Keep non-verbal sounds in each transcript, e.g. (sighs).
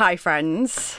Hi, friends.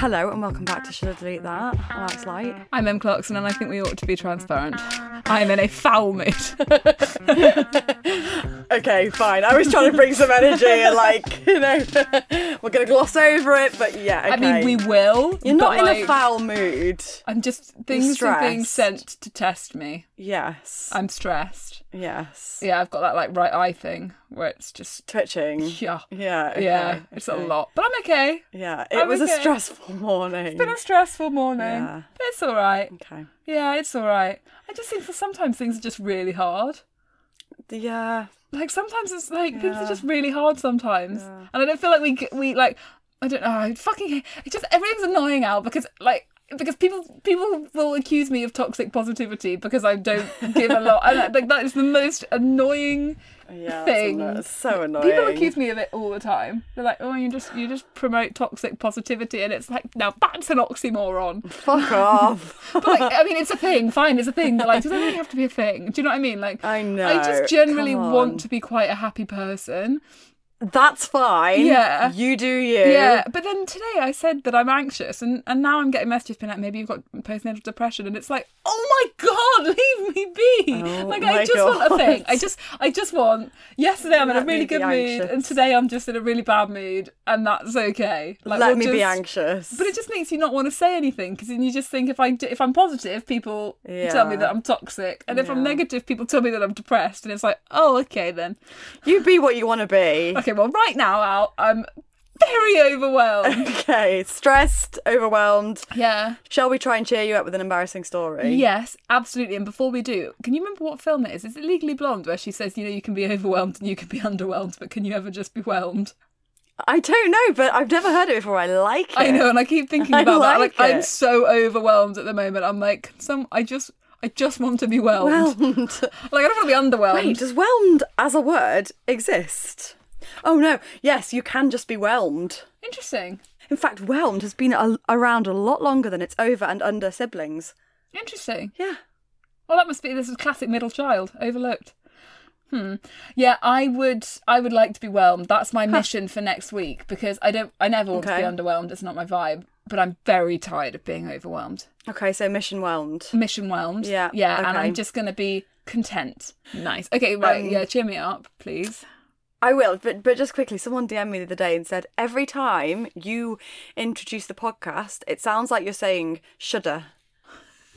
Hello, and welcome back to Should I Delete That? I'm Alex Light. I'm Em Clarkson, and I think we ought to be transparent. I'm in a foul mood. (laughs) Okay, fine. I was trying to bring some energy and, like, (laughs) you know, (laughs) we're going to gloss over it, but yeah, okay. I mean, we will. You're not in like, a foul mood. I'm just things are being sent to test me. Yes. I'm stressed. yes. Yeah, I've got that like right eye thing where it's just Twitching. yeah, Yeah. okay, yeah, it's a lot, but I'm okay. Yeah. It I'm was okay. a stressful morning. It's been a stressful morning. Yeah. But it's all right. Okay. Yeah, it's all right. I just think for sometimes things are just really hard. Yeah. Like sometimes it's like things Yeah. are just really hard sometimes, and I don't feel like we we like I don't know. I fucking it just everything's annoying out because like. Because people people will accuse me of toxic positivity because I don't give a lot. And I think that is the most annoying Yeah. thing. So annoying. People accuse me of it all the time. They're like, "Oh, you just you just promote toxic positivity," and it's like, now that's an oxymoron. Fuck (laughs) off. But like, I mean, it's a thing. Fine, it's a thing. But like, does it really have to be a thing? Do you know what I mean? Like, I know, I just generally want to be quite a happy person. That's fine. Yeah. You do you. Yeah. But then today I said that I'm anxious, and and now I'm getting messages being like, maybe you've got postnatal depression, and it's like, oh my god, (laughs) leave me be. Oh like I just want a thing. I just I just want. Yesterday I'm in a really good mood, and today I'm just in a really bad mood, and that's okay. Like, Let we'll me be anxious. But it just makes you not want to say anything because then you just think if I if I'm positive, people tell me that I'm toxic, and if I'm negative, people tell me that I'm depressed, and it's like, oh, okay then. you be what you want to be. Okay, well, right now, Al, I'm very overwhelmed. (laughs) Okay. Stressed, overwhelmed. yeah. Shall we try and cheer you up with an embarrassing story? Yes, absolutely. And before we do, can you remember what film it is? Is it Legally Blonde, where she says, you know, you can be overwhelmed and you can be (laughs) underwhelmed, but can you ever just be whelmed? I don't know, but I've never heard it before. I like it. I know, and I keep thinking (laughs) about that. like Like, I'm so overwhelmed at the moment. I'm like, some, I just, I just want to be whelmed. Whelmed. Like, I don't want to be underwhelmed. Wait, does whelmed as a word exist? Oh no. Yes, you can just be whelmed. Interesting. In fact, whelmed has been a- around a lot longer than its over and under siblings. Interesting. Yeah. Well, that must be this is classic middle child overlooked. Hmm. Yeah, I would. I would like to be whelmed. That's my mission for next week because I don't. I never want to be underwhelmed. It's not my vibe. But I'm very tired of being overwhelmed. Okay, so mission whelmed. Mission whelmed. Yeah, Yeah. And. I'm just gonna be content. Nice. Okay. Right. Um, yeah. Cheer me up, please. I will, but but just quickly, someone DM'd me the other day and said every time you introduce the podcast, it sounds like you're saying shoulda.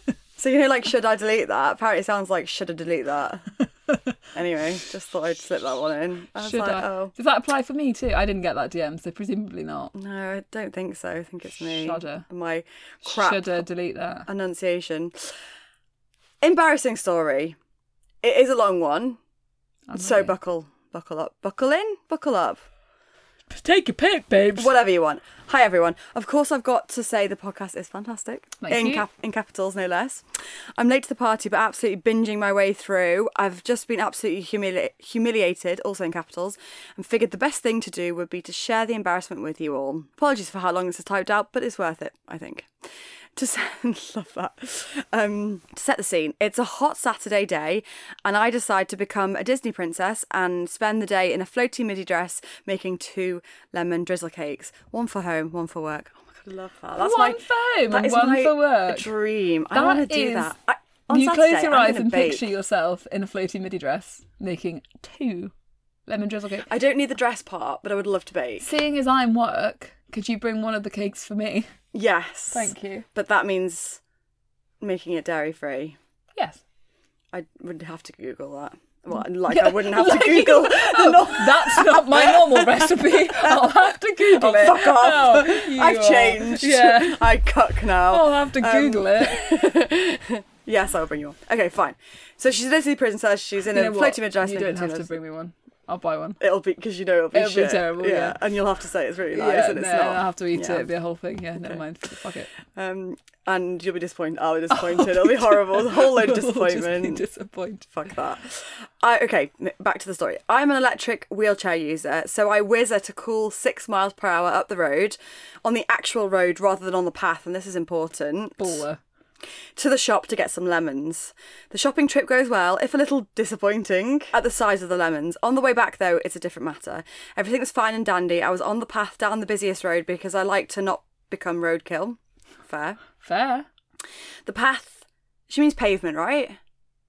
(laughs) so you know, like should I delete that? Apparently, it sounds like should I delete that. (laughs) anyway, just thought I'd slip that one in. I was Should like, I? oh Does that apply for me too? I didn't get that DM, so presumably not. no, I don't think so. I think it's me. Shudder. My crap I delete that? enunciation. Embarrassing story. It is a long one, so Okay. buckle buckle up, buckle in, buckle up. Take your pick, babes. whatever you want. Hi everyone. Of course, I've got to say the podcast is fantastic. Thank in you. cap- in capitals, no less. I'm late to the party, but absolutely binging my way through. I've just been absolutely humili- humiliated, also in capitals, and figured the best thing to do would be to share the embarrassment with you all. Apologies for how long this is typed out, but it's worth it, I think. To set, (laughs) love that. Um, to set the scene, it's a hot Saturday day, and I decide to become a Disney princess and spend the day in a floaty midi dress making two lemon drizzle cakes, one for home, one for work. Oh my god, would love that. That's one my for home that and one my for work. dream. I want to do is- that. I, on you Saturday, close your eyes and bake. picture yourself in a floaty midi dress making two lemon drizzle cakes. I don't need the dress part, but I would love to bake. Seeing as I'm work, could you bring one of the cakes for me? Yes. Thank you. But that means making it dairy free. Yes. I would have to Google that. Well, (laughs) like I wouldn't have Like to Google. (laughs) (laughs) Oh, that's not my normal recipe. I'll have to Google Oh, it. fuck off. Oh, I've are- changed. Yeah. I cook now. I'll have to Um, Google it. Yes, I'll bring you one. Okay, fine. So she's Lizzie Princess. She's in You a know what? floaty mid dress. You don't have to bring me one. I'll buy one. It'll be because you know it'll be It'll be terrible, yeah. and you'll have to say it's really nice, yeah, and it's no, not. I'll have to eat Yeah. it. It'll be a whole thing. Yeah, never mind. Fuck it. Um, and you'll be disappointed. I'll be (laughs) disappointed. It'll be horrible. A whole load of (laughs) We'll just be disappointment. disappointed. Fuck that. I okay. Back to the story. I'm an electric wheelchair user, so I whiz at a cool six miles per hour up the road, on the actual road rather than on the path, and this is important. Baller. To the shop to get some lemons. The shopping trip goes well, if a little disappointing, at the size of the lemons. On the way back, though, it's a different matter. Everything was fine and dandy. I was on the path down the busiest road because I like to not become roadkill. Fair. Fair. The path. She means pavement, right?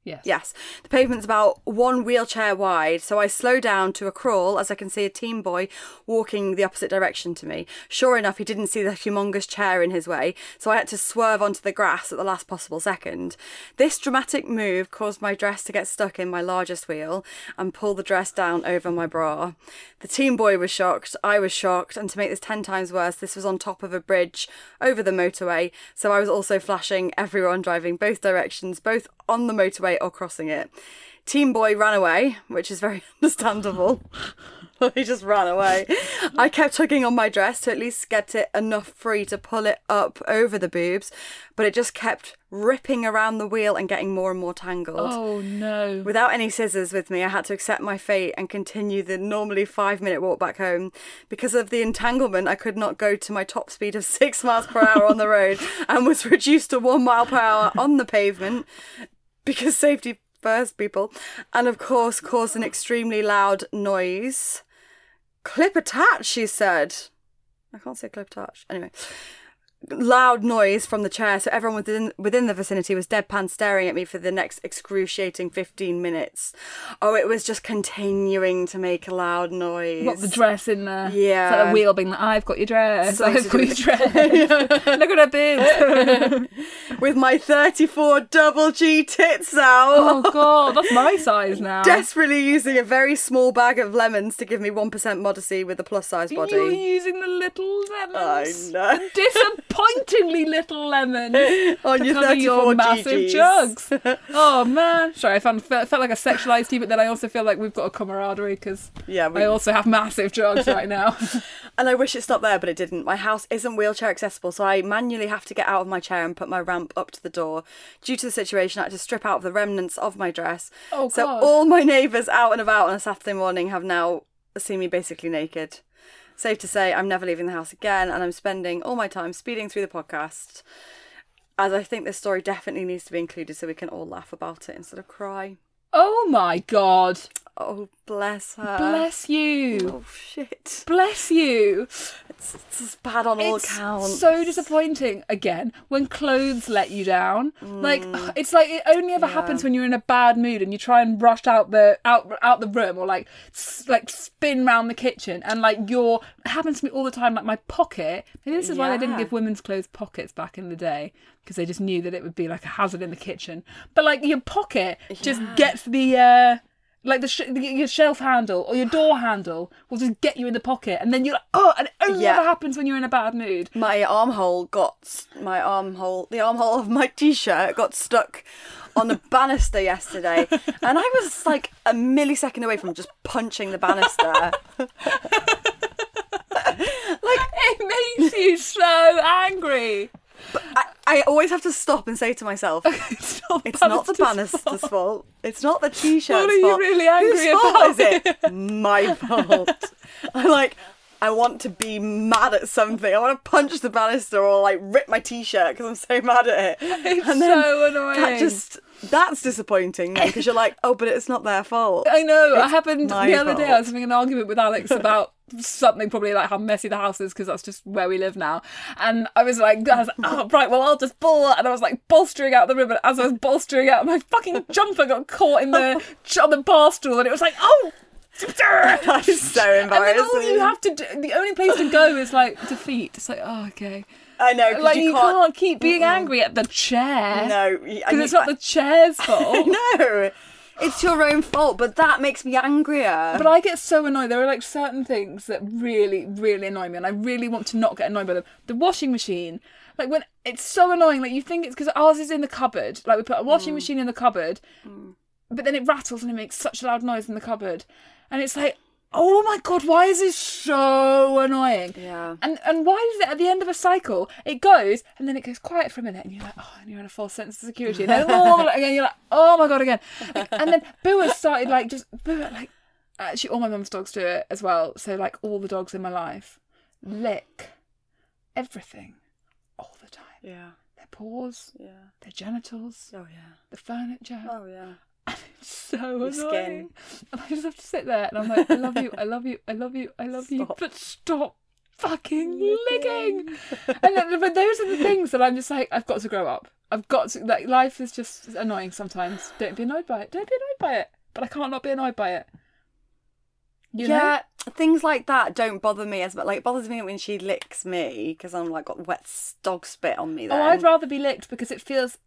Yes. Yes. The pavement's about one wheelchair wide, so I slow down to a crawl as I can see a teen boy walking the opposite direction to me. Sure enough, he didn't see the humongous chair in his way, so I had to swerve onto the grass at the last possible second. This dramatic move caused my dress to get stuck in my largest wheel and pull the dress down over my bra. The teen boy was shocked, I was shocked, and to make this ten times worse, this was on top of a bridge over the motorway, so I was also flashing everyone driving both directions, both on the motorway or crossing it. Team boy ran away, which is very (laughs) understandable. (laughs) he just ran away. I kept tugging on my dress to at least get it enough free to pull it up over the boobs, but it just kept ripping around the wheel and getting more and more tangled. Oh no. Without any scissors with me, I had to accept my fate and continue the normally five minute walk back home. Because of the entanglement, I could not go to my top speed of (laughs) six miles per hour on the road and was reduced to one mile per hour on the pavement because safety first, people. And of course, caused an extremely loud noise. Clip attached, she said. I can't say clip attached. Anyway loud noise from the chair, so everyone within within the vicinity was deadpan staring at me for the next excruciating fifteen minutes. Oh, it was just continuing to make a loud noise. What the dress in there? Yeah. It's like the wheel being like, I've got your dress. Something I've got your dress. (laughs) Look at her boobs. (laughs) with my thirty-four double G tits out. oh god, that's my (laughs) size now. Desperately using a very small bag of lemons to give me 1% modesty with a plus size body. You're using the little lemons. I know. Disappointingly little lemons. (laughs) On to your cover 34 your massive jugs. (laughs) Oh man, sorry, I found, felt, felt like I sexualized you, but then I also feel like we've got a camaraderie because Yeah, we- I also have massive jugs right now. (laughs) And I wish it stopped there, but it didn't. My house isn't wheelchair accessible, so I manually have to get out of my chair and put my ramp up to the door. Due to the situation, I had to strip out the remnants of my dress. Oh, so God. all my neighbours out and about on a Saturday morning have now seen me basically naked. Safe to say, I'm never leaving the house again, and I'm spending all my time speeding through the podcast. As I think this story definitely needs to be included so we can all laugh about it instead of cry. oh my god, Oh, bless her. bless you, Oh, shit. bless you. It's, it's bad on all it's counts. so disappointing again when clothes let you down like Mm. it's like it only ever happens when you're in a bad mood and you try and rush out the out out the room or like s- like spin round the kitchen and like your it happens to me all the time like my pocket maybe this is why they didn't give women's clothes pockets back in the day because they just knew that it would be like a hazard in the kitchen but like your pocket just gets the uh like the, sh- the your shelf handle or your door handle will just get you in the pocket, and then you're like, oh, and it only Yeah. ever happens when you're in a bad mood. my armhole got my armhole the armhole of my t-shirt got stuck on the banister yesterday (laughs) and i was like a millisecond away from just punching the banister (laughs) (laughs) like It makes you so angry. I, I always have to stop and say to myself (laughs) It's not, it's not the banister's fault. fault. It's not the t-shirt's What are you fault. really angry Whose fault about? is it? (laughs) My fault. (laughs) I'm like, I want to be mad at something. I want to punch the banister or like rip my t-shirt because I'm so mad at it. It's and then so annoying. That just that's disappointing because you're like, oh, but it's not their fault. I know. It happened the other day. I was having an argument with Alex about something probably like how messy the house is because that's just where we live now. And I was like, I was like, oh right, well I'll just ball, and I was like bolstering out the ribbon. As I was bolstering out, my fucking jumper got caught in the (laughs) on the bar stool, and it was like, oh. (laughs) (laughs) That's so And then all you have to do, the only place to go is like defeat. It's like, oh, okay. I know. Like you you, can't. can't, keep being angry at the chair. No, because it's not the chair's fault. no. It's your own fault, but that makes me angrier. But I get so annoyed. There are like certain things that really, really annoy me, and I really want to not get annoyed by them. The washing machine, like when it's so annoying. Like you think it's because ours is in the cupboard. Like we put a washing mm. machine in the cupboard, mm. but then it rattles and it makes such a loud noise in the cupboard, and it's like, oh my god, why is this so annoying? Yeah. And and why is it at the end of a cycle it goes and then it goes quiet for a minute and you're like, oh, and you're in a false sense of security. And then (laughs) oh, again, you're like, oh my god, again. Like, and then Boo has started like just Boo like actually all my mum's dogs do it as well. So like all the dogs in my life lick everything all the time. yeah, Their paws, yeah. their genitals, Oh yeah. the furniture. Oh yeah. So Your annoying. skin. And I just have to sit there and I'm like, I love you, I love you, I love you, I love you, but stop fucking licking. (laughs) and then, but those are the things that I'm just like, I've got to grow up. I've got to like life is just annoying sometimes. Don't be annoyed by it. Don't be annoyed by it. But I can't not be annoyed by it. You know? yeah, things like that don't bother me as much. Like it bothers me when she licks me because I'm like got wet dog spit on me. Then. Oh, I'd rather be licked because it feels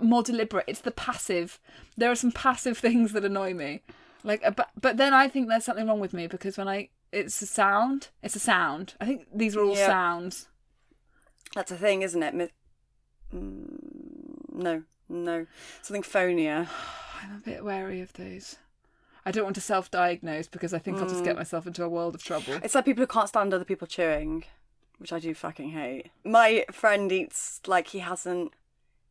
more deliberate. It's the passive. There are some passive (laughs) things that annoy me. Like, uh, but but then I think there's something wrong with me because when I it's a sound. It's a sound. I think these are all Yeah. sounds. That's a thing, isn't it? Mi- Mm, no, no, something phonier. (sighs) I'm a bit wary of those. I don't want to self-diagnose because I think I'll just Mm. get myself into a world of trouble. It's like people who can't stand other people chewing, which I do fucking hate. My friend eats like he hasn't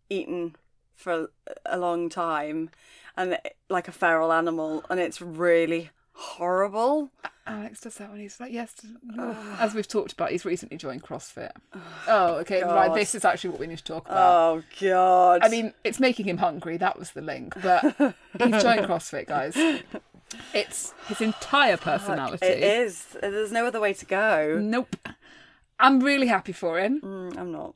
eaten for a long time, and like a feral animal, and it's really horrible. Alex does that when he's like, yes. (sighs) As we've talked about, he's recently joined CrossFit. (sighs) Oh, okay, right. This is actually what we need to talk about. Oh god! I mean, it's making him hungry. That was the link. But he's joined (laughs) CrossFit, guys. It's his entire personality. it is. There's no other way to go. Nope. I'm really happy for him. Mm, I'm not.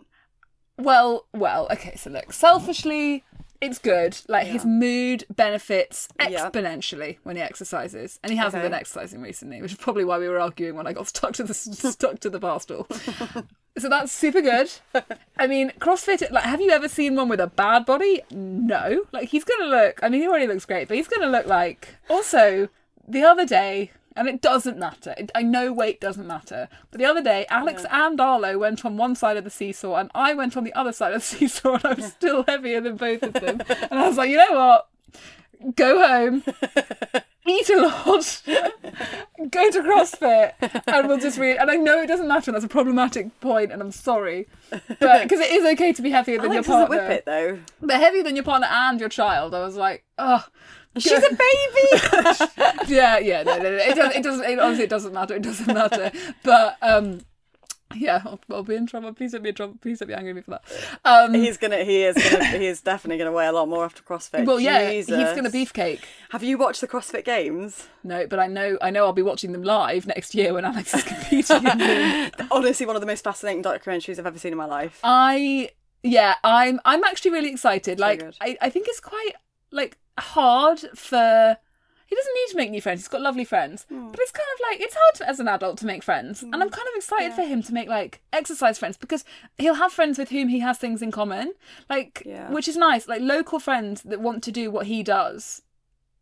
Well, well, okay, so look, selfishly, it's good. Like his mood benefits Yeah. exponentially when he exercises, and he hasn't Okay. been exercising recently, which is probably why we were arguing when I got (laughs) stuck to the stuck to the bar stool. so that's super good. I mean, CrossFit. Like, have you ever seen one with a bad body? No. Like, he's gonna look. I mean, he already looks great, but he's gonna look like. Also, the other day. And it doesn't matter. It, I know weight doesn't matter. But the other day, Alex and Arlo went on one side of the seesaw, and I went on the other side of the (laughs) seesaw, and I was still heavier than both of them. and I was like, you know what? Go home, (laughs) eat a lot, (laughs) go to CrossFit, and we'll just read. And I know it doesn't matter, and that's a problematic point, and I'm sorry, but because it is okay to be heavier than Alex your partner, whip it though. but heavier than your partner and your child. I was like, oh. She's a baby. (laughs) yeah, yeah, no, no, no. It doesn't. It doesn't. It, honestly, it doesn't matter. It doesn't matter. But um, yeah, I'll, I'll be in trouble. Please don't be in trouble. Please don't be angry at me for that. Um, He's gonna. He is gonna. He is definitely gonna weigh a lot more after CrossFit. well, yeah, Jesus. he's gonna beefcake. Have you watched the CrossFit Games? No, but I know. I know. I'll be watching them live next year when Alex is competing. (laughs) Honestly, one of the most fascinating documentaries I've ever seen in my life. I yeah, I'm. I'm actually really excited. Like. I, I think it's quite like hard for. He doesn't need to make new friends. He's got lovely friends, Hmm. but it's kind of like it's hard as an adult to make friends. And I'm kind of excited for him to make like exercise friends because he'll have friends with whom he has things in common, like Yeah. which is nice. Like local friends that want to do what he does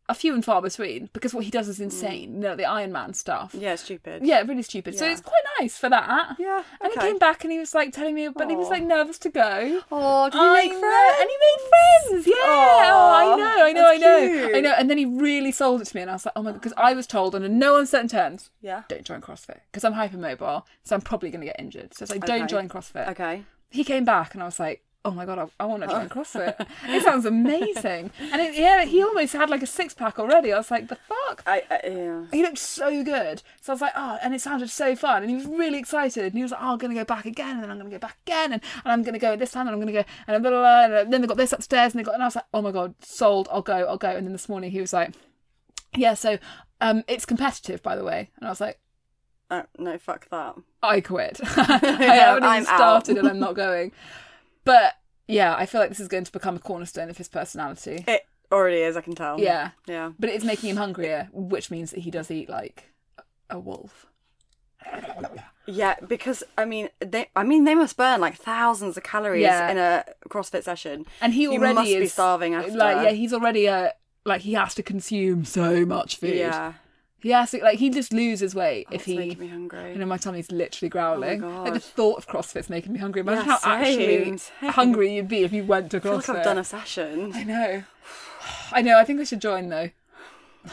are few and far between because what he does is mm. insane. You know, the Iron Man stuff. Yeah, stupid. Yeah, really stupid. So it's quite nice for that. Yeah, And he came back and he was like telling me, but he was like nervous to go. Oh, did you I make know, friends? And he made friends. Yeah. oh, I know. I know. I know. cute. I know. And then he really sold it to me, and I was like, oh my god, because I was told on no uncertain terms, Yeah. don't join CrossFit because I'm hypermobile, so I'm probably going to get injured. So it's like, don't join CrossFit. Okay. He came back, and I was like. Oh my god, I, I want to join CrossFit. (laughs) it sounds amazing, and it, yeah, he almost had like a six pack already. I was like, the fuck. I, I yeah. He looked so good. So I was like, oh, and it sounded so fun. And he was really excited. And he was like, oh, I'm going to go back again. And then I'm going to go back again. And, and I'm going to go this time. And I'm going to go. And, blah, blah, blah, and then they got this upstairs. And they got, and I was like, oh my God, sold. I'll go. I'll go. And then this morning he was like, yeah, so um, it's competitive, by the way. And I was like, Oh, no, fuck that. I quit. (laughs) I (laughs) haven't I'm even started and I'm not going. But yeah, I feel like this is going to become a cornerstone of his personality. It already is, I can tell. Yeah. Yeah. But it's making him hungrier, which means that he does eat like a wolf. Yeah, because I mean, they I mean they must burn like thousands of calories Yeah. in a CrossFit session. And he already must is be starving after. Like yeah, he's already a like he has to consume so much food. Yeah. Has to like he just loses weight Oh, if it's he making me hungry. You know, my tummy's literally growling. Oh my like the thought of CrossFit's making me hungry. Imagine Yeah, how actually same, same. hungry you'd be if you went to I feel CrossFit. like I've done a session. I know. (sighs) I know. I think I should join though. (sighs)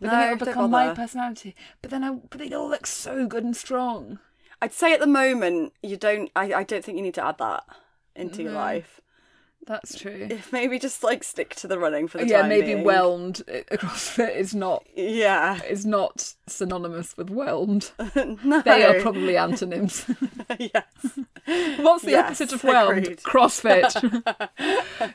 But then it don't become my personality. But then I, but they all look so good and strong. I'd say at the moment you don't. I, I don't think you need to add that into your life. That's true. If (laughs) maybe just like stick to the running for the yeah, time maybe being. whelmed uh, (laughs) CrossFit is not Yeah. is not synonymous with whelmed. (laughs) no. They are probably antonyms. yes. What's the Yes, opposite of whelmed? agreed. CrossFit.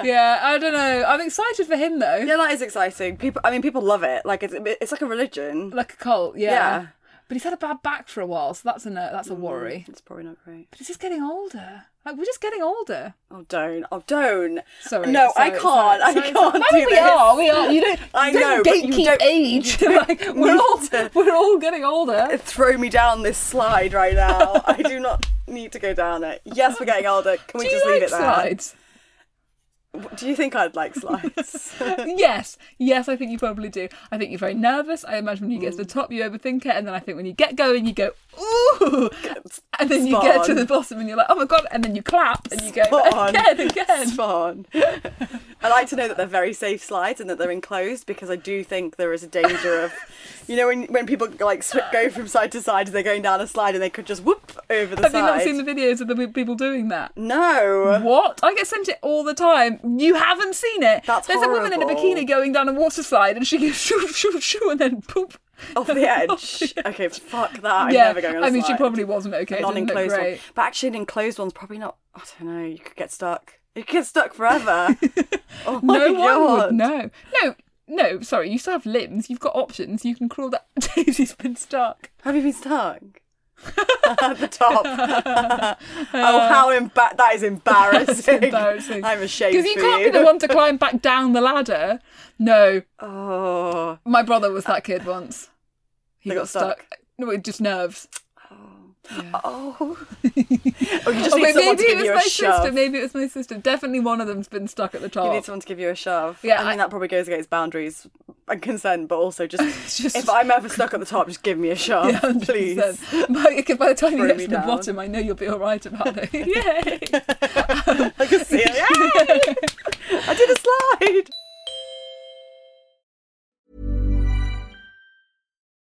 yeah, I don't know. I'm excited for him though. Yeah, that is exciting. People. I mean, people love it. Like it's it's like a religion. Like a cult. Yeah. Yeah. But he's had a bad back for a while, so that's a that's a Mm. worry. It's probably not great. But he's just getting older. Like we're just getting older. Oh, don't. Oh, don't. Sorry. No, I can't. sorry, I sorry, can't sorry. do we this. are. We are. You don't. I you don't know, you Gatekeep don't- age. (laughs) like we're all to- we're all getting older. (laughs) Throw me down this slide right now. I do (laughs) not need to go down it. Yes, we're getting older. Can we Do just leave like it there? slides? Do you think I'd like slides? (laughs) yes, yes, I think you probably do. I think you're very nervous. I imagine when you get to the Mm. top, you overthink it, and then I think when you get going, you go ooh, and then you Spot get to the bottom, and you're like, oh my god, and then you clap, and you go Spot on. again, again. (laughs) Spot on. I like to know that they're very safe slides and that they're enclosed because I do think there is a danger of, you know, when when people like sw- go from side to side, as they're going down a slide and they could just whoop over the Have side. you not seen the videos of the people doing that? No. What? I get sent it all the time. You haven't seen it. That's There's a woman in a bikini going down a water slide and she goes shoo shoo shoo and then poop. Off the (laughs) edge. Okay, fuck that. I'm yeah, never going on a I mean she probably wasn't okay. Look non-enclosed one. But actually, an enclosed one's probably not. I don't know. You could get stuck. You could get stuck forever. (laughs) oh my No one god. would know. No, no, sorry, you still have limbs. You've got options. You can crawl that. (laughs) Daisy's been stuck. Have you been stuck? (laughs) At the top. (laughs) oh, how emba- that is embarrassing. embarrassing. I'm ashamed Because you can't you. be the one to climb back down the ladder. No, Oh, my brother was that kid once. He They got stuck? No, it just nerves. Oh. (laughs) oh, you just Oh, need maybe it was you my shove. sister. Maybe it was my sister. Definitely one of them's been stuck at the top. You need someone to give you a shove. Yeah, I mean I- that probably goes against boundaries and consent, but also just, (laughs) Just- if I'm ever stuck at the top, just give me a shove, Yeah, please. By, by the time you get to the bottom, I know you'll be all right about it. (laughs) Yay! I can see it. Yay! I did a slide.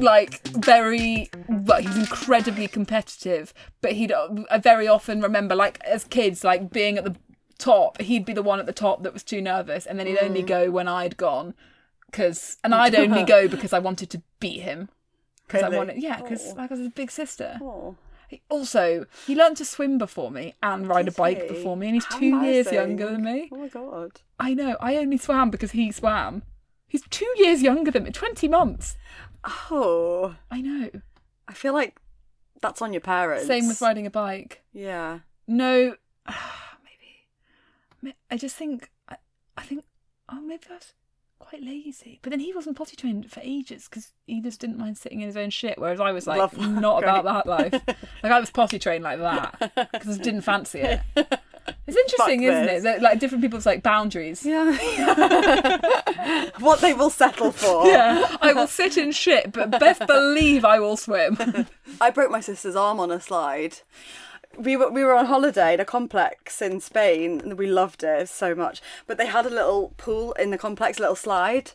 like very well he's incredibly competitive but he'd uh, I very often remember like as kids like being at the top he'd be the one at the top that was too nervous and then he'd Mm. only go when I'd gone because and (laughs) I'd only go because I wanted to beat him. Because I wanted yeah because like I was his big sister. Oh. He- also he learned to swim before me and ride a bike he? before me and he's How two years younger than me. Oh my god. I know I only swam because he swam. He's two years younger than me 20 months Oh, I know I feel like that's on your parents. Same with riding a bike. Yeah. No, (sighs) maybe. (sighs) I just think. I, I think oh, maybe I was quite lazy. But then he wasn't potty trained for ages because he just didn't mind sitting in his own shit. Whereas I was like, Love not about that life. like I was potty trained like (laughs) that because I didn't fancy it. (laughs) It's interesting, isn't it? That like different people's like boundaries. Yeah. (laughs) what they will settle for. Yeah, I will sit in shit, but best believe I will swim. (laughs) I broke my sister's arm on a slide. We were we were on holiday in a complex in Spain and we loved it so much. But they had a little pool in the complex, a little slide,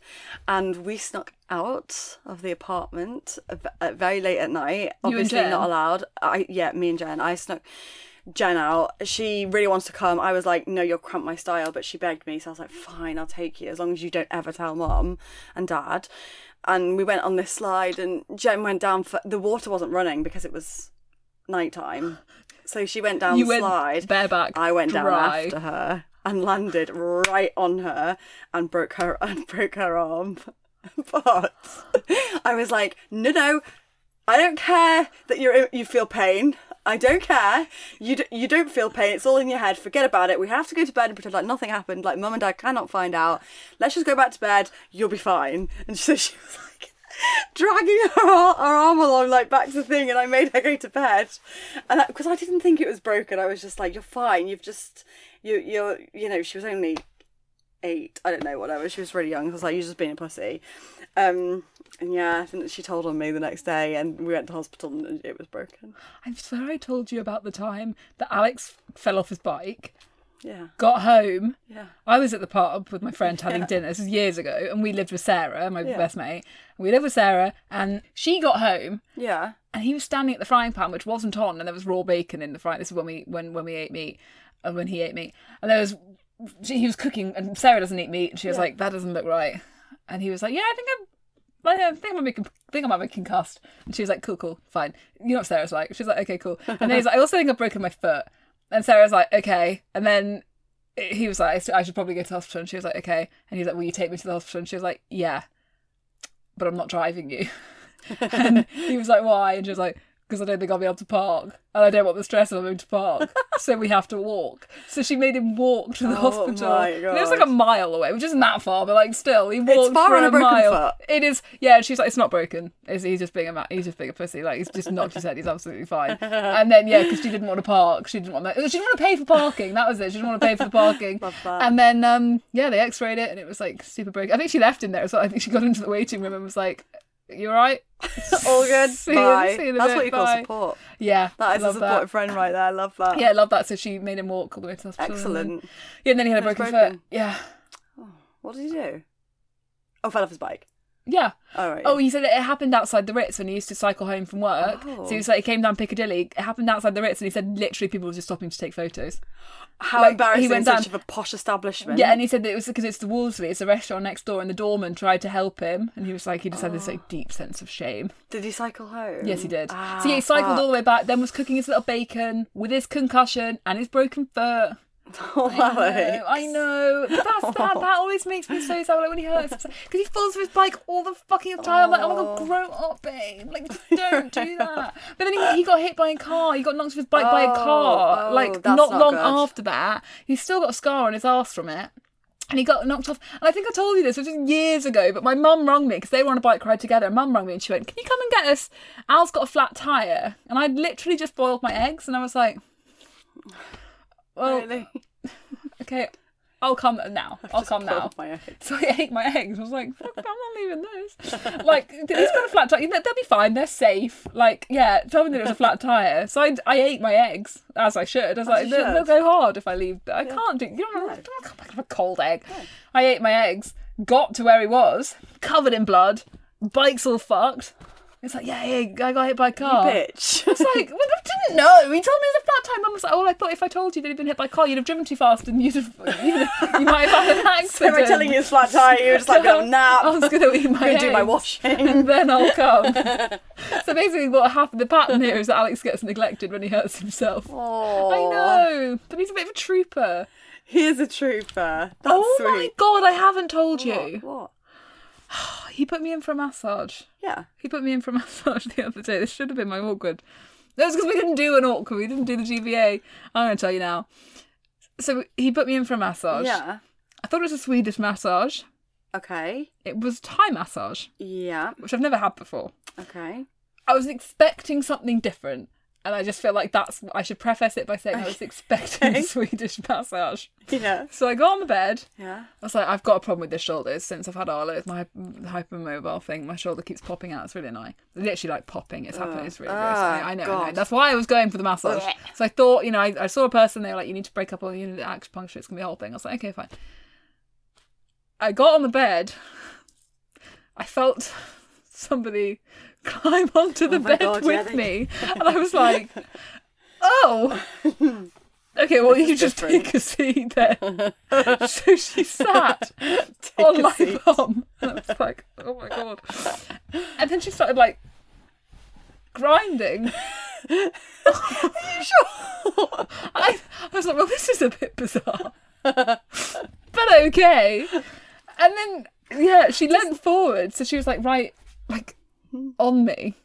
and we snuck out of the apartment v- very late at night. You and Obviously Jen? not allowed. I yeah, me and Jen. I snuck Jen out. She really wants to come. I was like, no, you'll cramp my style, but she begged me, so I was like, fine, I'll take you as long as you don't ever tell mom and dad. And we went on this slide, and Jen went down for the water wasn't running because it was nighttime. So she went down You the went slide. bareback, I went down after her and landed right on her and broke her (laughs) and broke her arm. (laughs) But I was like, no, no, I don't care that you you feel pain. I don't care. You d- you don't feel pain. It's all in your head. Forget about it. We have to go to bed and pretend like nothing happened. Like mum and dad cannot find out. Let's just go back to bed. You'll be fine. And (laughs) so she was like dragging her, arm along like back to the thing, and I made her go to bed. And because I, didn't think it was broken, I was just like, "You're fine. You've just you you're you know." She was only eight. I don't know, whatever. She was really young. I was like, you're just being a pussy. Um, and yeah, I think she told on me the next day, and we went to hospital, and it was broken. I'm swear I told you about the time that Alex fell off his bike, Yeah, got home. yeah. I was at the pub with my friend having dinner. This was years ago, and we lived with Sarah, my Yeah. best mate. We lived with Sarah, and she got home, Yeah. and he was standing at the frying pan, which wasn't on, and there was raw bacon in the frying. This is when we when when we ate meat, and when he ate meat, and there was he was cooking, and Sarah doesn't eat meat, and she was like, "That doesn't look right," and he was like, "Yeah, I think I'm." I think I'm making, think I might be concussed. And she was like, cool, cool, fine. You know what Sarah's like. She's like, okay, cool. And then he's like, I also think I've broken my foot. And Sarah's like, okay. And then he was like, I should probably go to the hospital. And she was like, okay. And he's like, will you take me to the hospital? And she was like, yeah, but I'm not driving you. (laughs) and he was like, why? And she was like, because I don't think I'll be able to park. And I don't want the stress of having to park. (laughs) so we have to walk. So she made him walk to the Oh hospital. my And it was like a mile away, which isn't that far, but like still, he walked far for on a broken mile. foot. It is, yeah. And she's like, it's not broken. It's, he's just being a ma- he's just being a pussy. Like he's just knocked his head. He's absolutely fine. (laughs) And then yeah, because she didn't want to park. She didn't want that. She didn't want to pay for parking. That was it. She didn't want to pay for the parking. (laughs) And then um yeah, they X-rayed it and it was like super broken. I think she left him there as well. I think she got into the waiting room and was like, "You're all right? (laughs) All good. See you- see you That's bit, what you call support. Yeah, That is a supportive that. friend right there. I love that. Yeah, I love that. So she made him walk all the way to the hospital. and then- Excellent. yeah, and then he had a broken, broken. foot. Yeah, oh, What did he do? Oh, fell off his bike. Yeah. All right. Oh, he said it happened outside the Ritz when he used to cycle home from work. Oh. So he was like, he came down Piccadilly. It happened outside the Ritz, and he said literally people were just stopping to take photos. How like, he embarrassing! went Such down- of a posh establishment. Yeah, and he said that it was because it's the Wolseley, it's a restaurant next door, and the doorman tried to help him, and he was like, he just had this like deep sense of shame. Did he cycle home? Yes, he did. Ah, so yeah, he cycled fuck. all the way back, then was cooking his little bacon with his concussion and his broken foot. (laughs) Oh, I know, I know. That's that. That (laughs) always makes me so sad. Like when he hurts himself, because he falls off his bike all the fucking time. I'm like, oh my god, grow up, babe. Like, just (laughs) don't do that. But then he, he got hit by a car. He got knocked off his bike by a Oh, car. oh, like not not long good. after that, he's still got a scar on his ass from it. And he got knocked off. And I think I told you this, which was years ago, but my mum rang me because they were on a bike ride together. And mum rang me and she went, Can you come and get us? Al's got a flat tyre. And I'd literally just boiled my eggs. And I was like, Well, Really? (laughs) okay, I'll come now. I'll come now. Boiled my eggs. (laughs) So I ate my eggs. I was like, Fuck, I'm not leaving those. (laughs) Like, he's got a flat tire. They'll be fine. They're safe. Like, yeah, tell me that it was a flat tire. So I, I ate my eggs as I should. I was like, you they'll, they'll go hard if I leave. I can't do. You don't want to come back with a cold egg. I ate my eggs. Got to where he was, covered in blood. Bike's all fucked. It's like, yeah, yeah, I got hit by a car. Bitch. It's like, well, I didn't know. He told me it was a flat tire. Mum was like, oh, I thought if I told you that he'd been hit by a car, you'd have driven too fast and you'd have, (laughs) you'd have you might have had an accident. (laughs) So we're telling you it's flat tire. You're just like, a (laughs) nap. I was going to eat my do my washing. and then I'll come. so basically, what happened? The pattern here is that Alex gets neglected when he hurts himself. Oh, I know, but he's a bit of a trooper. He is a trooper. That's oh my god, I haven't told you. What? what? (sighs) (sighs) He put me in for a massage. Yeah. He put me in for a (laughs) massage the other day. This should have been my awkward. That's because we didn't do an awkward. We didn't do the GBA. I'm going to tell you now. So he put me in for a massage. Yeah. I thought it was a Swedish massage. Okay. It was Thai massage, Yeah. which I've never had before. Okay. I was expecting something different, and I just feel like that's. I should preface it by saying I was (laughs) expecting a Swedish massage. Yeah. So I got on the bed. Yeah. I was like, I've got a problem with the shoulders since I've had Arlo. It's my hypermobile thing. My shoulder keeps popping out. It's really annoying. Literally like popping. It's happening. Oh. It's really gross. I, ah, I know, I know. That's why I was going for the massage. So I thought, you know, I, I saw a person. They were like, you need to break up all the unit acupuncture. It's gonna be a whole thing. I was like, okay, fine. I got on the bed. I felt (laughs) somebody climb onto the oh my bed God, yeah, with they- me, (laughs) and I was like, oh. Okay, well, you just different. take a seat then. (laughs) so she sat on my seat. bum. And I was like, oh my god. And then she started like grinding. (laughs) Are you I, I was like, well, this is a bit bizarre. but okay. And then, yeah, she leant forward. So she was like, right, like (laughs) on me.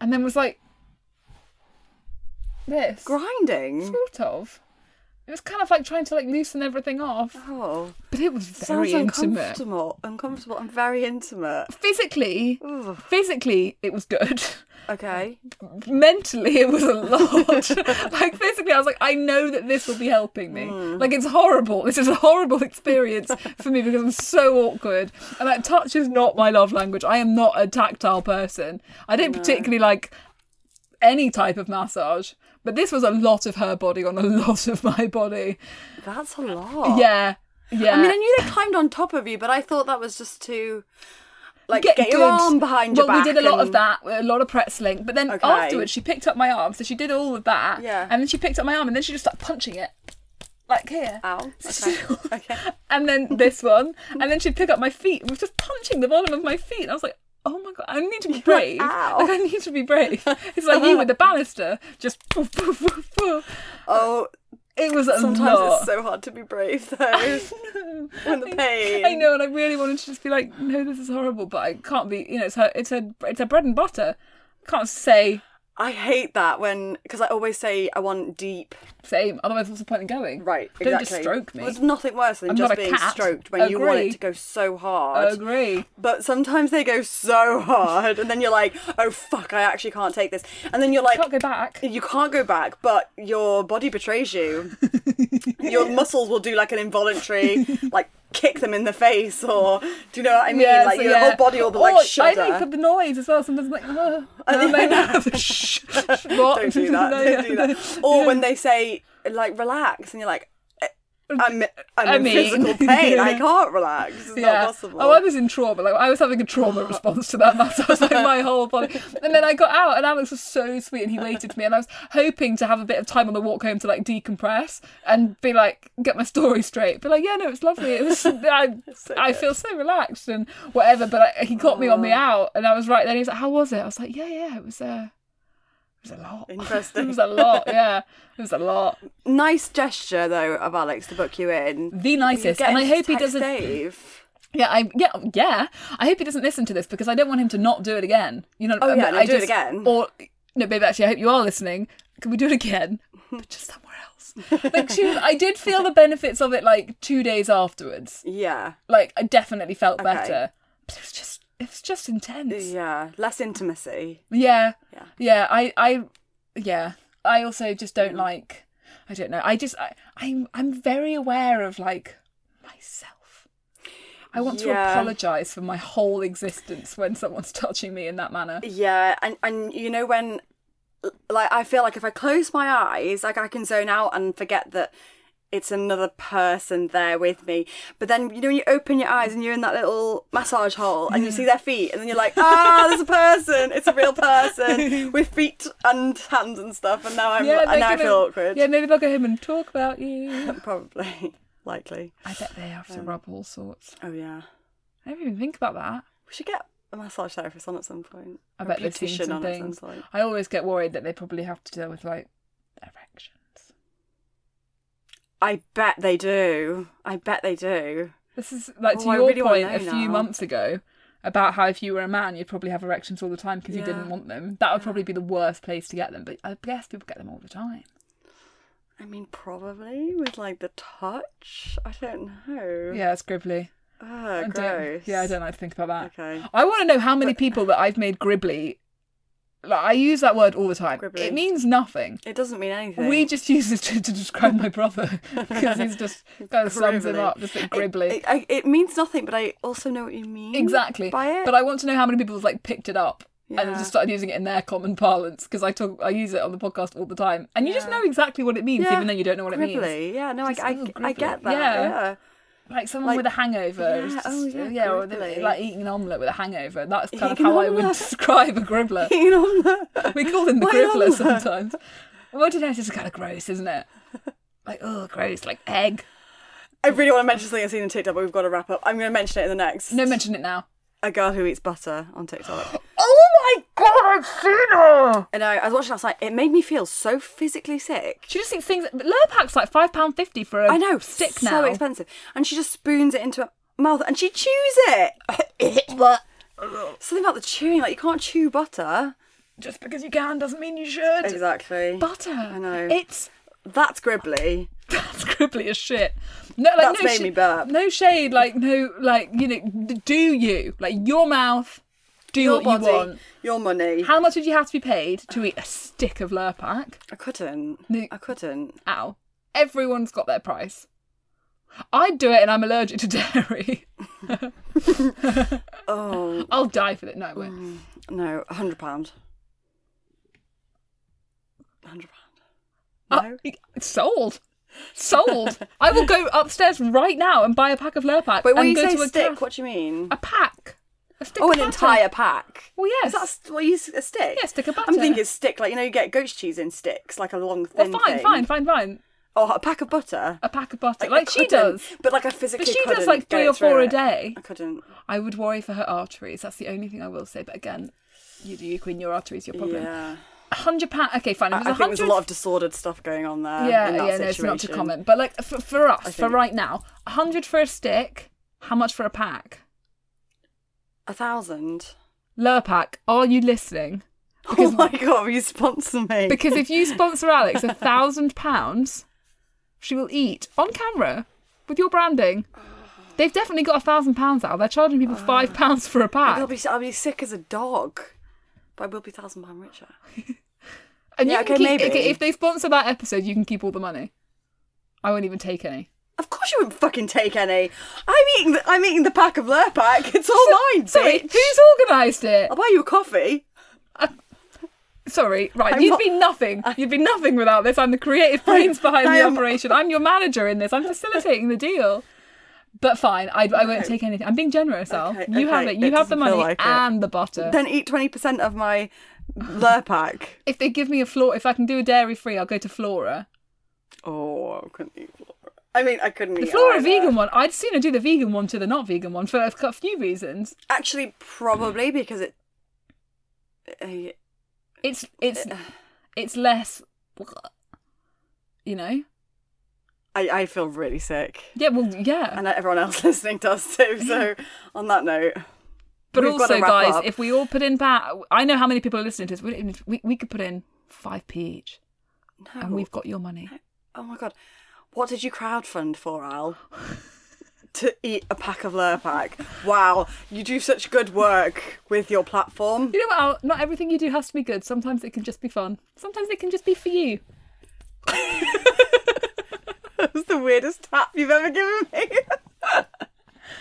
And then was like, this. Grinding. Sort of. It was kind of like trying to like loosen everything off, Oh. but it was very Sounds intimate. uncomfortable. Uncomfortable and very intimate. Physically, physically, it was good. Okay. (laughs) Mentally, it was a lot. (laughs) like physically, I was like, I know that this will be helping me. Hmm. Like it's horrible. This is a horrible experience for me because I'm so awkward, and like touch is not my love language. I am not a tactile person. I don't particularly like any type of massage. But this was a lot of her body on a (laughs) lot of my body. That's a lot. Yeah. Yeah. I mean, I knew they climbed on top of you, but I thought that was just too like, get, your good. arm behind your back. well, we did a lot of that, a lot of pretzeling. But then Okay. afterwards, she picked up my arm, so she did all of that. Yeah. And then she picked up my arm, and then she just started punching it, like here. Ow. Okay. (laughs) okay. And then this one, and then she'd pick up my feet, and was just punching the bottom of my feet. And I was like, oh my god, I need to be (laughs) brave. ow. Like I need to be brave. (laughs) It's like you with the (laughs) banister, just poof, poof, poof, poof. Oh, It was sometimes lot. it's so hard to be brave, though. when the pain. I know, and I really wanted to just be like, no, this is horrible, but I can't be. You know, it's her, it's her, it's her bread and butter. I can't say I hate that when, because I always say I want deep. same. Otherwise, what's the point in going? Right, Exactly. Don't just stroke me. There's nothing worse than I'm just being cat. stroked when you want it to go so hard. I agree. But sometimes they go so hard, and then you're like, oh fuck, I actually can't take this. And then you're like, Can't go back. You can't go back, but your body betrays you. (laughs) your muscles will do like an involuntary, like kick them in the face, or do you know what I mean? Yeah, like so your yeah. whole body will be like Or shudder. I make the noise as well. Sometimes I'm like, (laughs) and then I have shh, what? don't do that. (laughs) No, Don't yeah. do that. Or when (laughs) they say like relax, and you're like. "Eh, I'm, I'm I in mean- physical (laughs) pain. I can't relax. It's not possible. Oh, I was in trauma. Like I was having a trauma (laughs) response to that matter. I was Like my whole body. (laughs) And then I got out, and Alex was so sweet, and he waited for me. And I was hoping to have a bit of time on the walk home to like decompress and be like, get my story straight. But like, yeah, no, it was lovely. It was. I, I feel so relaxed and whatever. But I, he got me on the out, and I was right then. He was like, "How was it?" I was like, "Yeah, yeah, it was." Uh, it was a lot. Interesting. (laughs) it was a lot. Yeah, it was a lot. nice gesture though of Alex to book you in. The nicest, and I hope he doesn't. Dave. Yeah, I yeah yeah. I hope he doesn't listen to this because I don't want him to not do it again. You know? Oh, yeah, no, I do it again. Or no, babe. Actually, I hope you are listening. Can we do it again, but just somewhere else? Like she, was, I did feel the benefits of it like two days afterwards. (laughs) Yeah, Like I definitely felt Okay. better, but it was just it was just intense. yeah. Less intimacy. Yeah. Yeah. Yeah. I, I, yeah. I also just don't mm-hmm. like, I don't know. I just, I, I'm, I'm very aware of like myself. I want to apologize for my whole existence when someone's (laughs) touching me in that manner. Yeah, and and you know when, like, I feel like if I close my eyes, like I can zone out and forget that it's another person there with me. But then you know when you open your eyes and you're in that little massage hole and you see their feet, and then you're like, ah, there's a person. It's a real person (laughs) with feet and hands and stuff. And now I'm and now I feel awkward. Yeah, maybe they'll go home and talk about you. (laughs) Probably, (laughs) likely. I bet they have to rub all sorts. Oh yeah, I didn't even think about that. we should get a massage therapist on at some point. I bet they've seen beautician some on at things. some point. I always get worried that they probably have to deal with like erections. I bet they do. I bet they do. This is like to Oh, your really point a few now. months ago about how if you were a man, you'd probably have erections all the time because you didn't want them. That would probably be the worst place to get them. But I guess people get them all the time. I mean, probably with like the touch. I don't know. Yeah, it's gribbly. Ah, I don't- gross. Yeah, I don't like to think about that. Okay. I want to know how many people that I've made gribbly. Like I use that word all the time. Gribbly. It means nothing. It doesn't mean anything. We just use it to, to describe my brother (laughs) because he's just kind of sums him up, just a bit gribbly. It, it, it means nothing, but I also know what you mean. exactly. By it. But I want to know how many people have like picked it up and Yeah. have just started using it in their common parlance because I talk, I use it on the podcast all the time, and you just know exactly what it means, Yeah. even though you don't know what it means. Gribbly. Yeah, no, I, Just, I, oh, I get that. Yeah. Yeah. Like someone Like- with a hangover. Yeah, just- oh, yeah, or the- gribbly. like eating an omelette with a hangover. That's kind of how I would (laughs) describe a gribbler. You know, We call them the Why gribbler sometimes. Well, I don't know, it's kind of gross, isn't it? (laughs) Like, oh, gross, like egg. I really want to mention something I've seen on TikTok, but we've got to wrap up. I'm going to mention it in the next. No, mention it now. A girl who eats butter on TikTok. (gasps) (laughs) Oh my god, I've seen her! and I, I was watching last night. It made me feel so physically sick. She just thinks things. Lurpak's like £5.50 for a I know, stick so now. expensive. And she just spoons it into her mouth and she chews it. Something about the chewing, like you can't chew butter. Just because you can doesn't mean you should. Exactly. Butter. I know. It's That's gribbly. (laughs) that's gribbly as shit. No, like, That's no made sh- me burp. No shade, like no, like you know, d- do you like your mouth? Do Your what body, you want. your money. How much would you have to be paid to eat a stick of Lurpak? I couldn't. No. I couldn't. Ow. Everyone's got their price. I'd do it and I'm allergic to dairy. (laughs) (laughs) Oh I'll die for it. No, I won't. no, a hundred pound. A hundred Uh. No. sold. Sold. (laughs) I will go upstairs right now and buy a pack of Lurpak Wait, when and you go say to a stick, what do you mean? a pack. A stick Oh, an entire pack. Well, yes. Is that st- what you use a stick? Yeah, stick of butter. I'm thinking stick, like you know, you get goat's cheese in sticks, like a long Well, thin fine, thing. fine, fine, fine. Oh, a pack of butter. A pack of butter, I like she does. But like I physically But she does like three or four a it. day. I couldn't. I would worry for her arteries. That's the only thing I will say. But again, you do you queen your arteries, your problem. Yeah. A hundred pound. Okay, fine. I, think there's a lot of disordered stuff going on there. yeah, yeah. No, it's not to comment. But like for, for us, for right now, a hundred for a stick. How much for a pack? A thousand. Lurpak, are you listening? oh my god, will you sponsor me? Because if you sponsor Alex a thousand pounds, she will eat on camera with your branding. They've definitely got a thousand pounds out. They're charging people five oh. pounds for a pack. I'll be I'll be sick as a dog, but I will be thousand pound richer. (laughs) And you Yeah, can okay, keep, maybe. if they sponsor that episode, you can keep all the money. I won't even take any. Of course you wouldn't fucking take any. I'm eating the, I'm eating the pack of Lurpak. It's all mine, Sorry, who's organised it? I'll buy you a coffee. Uh, sorry, right, I'm you'd not- be nothing. (laughs) You'd be nothing without this. I'm the creative (laughs) brains behind I the am- operation. I'm your manager in this. I'm facilitating the deal. But fine, I, I won't Okay. take anything. I'm being generous, Al. Okay, you have okay, it. You it have the money like it. and the butter. Then eat twenty percent of my Lurpak. (laughs) if they give me a floor, if I can do a dairy free, I'll go to Flora. Oh, I couldn't eat Flora. I mean, I couldn't The Flora either. vegan one, I'd sooner do the vegan one to the not vegan one for a few reasons. Actually, probably because it. uh, It's it's it's less, you know. I, I feel really sick. Yeah, well, yeah. And everyone else (laughs) listening does too. So, (laughs) on that note, But also, guys, up. if we all put in back, I know how many people are listening to this. We, we, we could put in five p each, and we've got your money. Oh my god. What did you crowdfund for, Al? to eat a pack of Lurpak. Wow, you do such good work with your platform. You know what? Al? Not everything you do has to be good. Sometimes it can just be fun. Sometimes it can just be for you. (laughs) That was the weirdest tap you've ever given me. (laughs)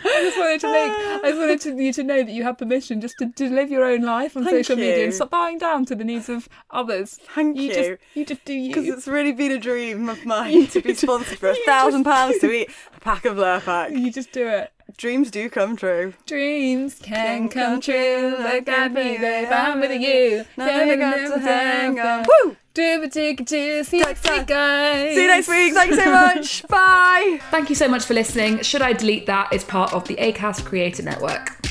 I just wanted to make. I just wanted to, (laughs) you to know that you have permission just to, to live your own life on Thank social media and stop bowing down to the needs of others. Thank you. you. Just, you just do you. Because it's really been a dream of mine (laughs) to be sponsored for a (laughs) thousand pounds to eat a pack of Lurpak. You just do it. Dreams do come true. Dreams can Can come true. Look at me, babe. I'm with you. You got to hang on. Woo! Do it, take it, to. See you next week, guys. See you next week. Thanks so much. (laughs) Bye. Thank you so much for listening. Should I delete that? It's part of the ACAST Creator Network.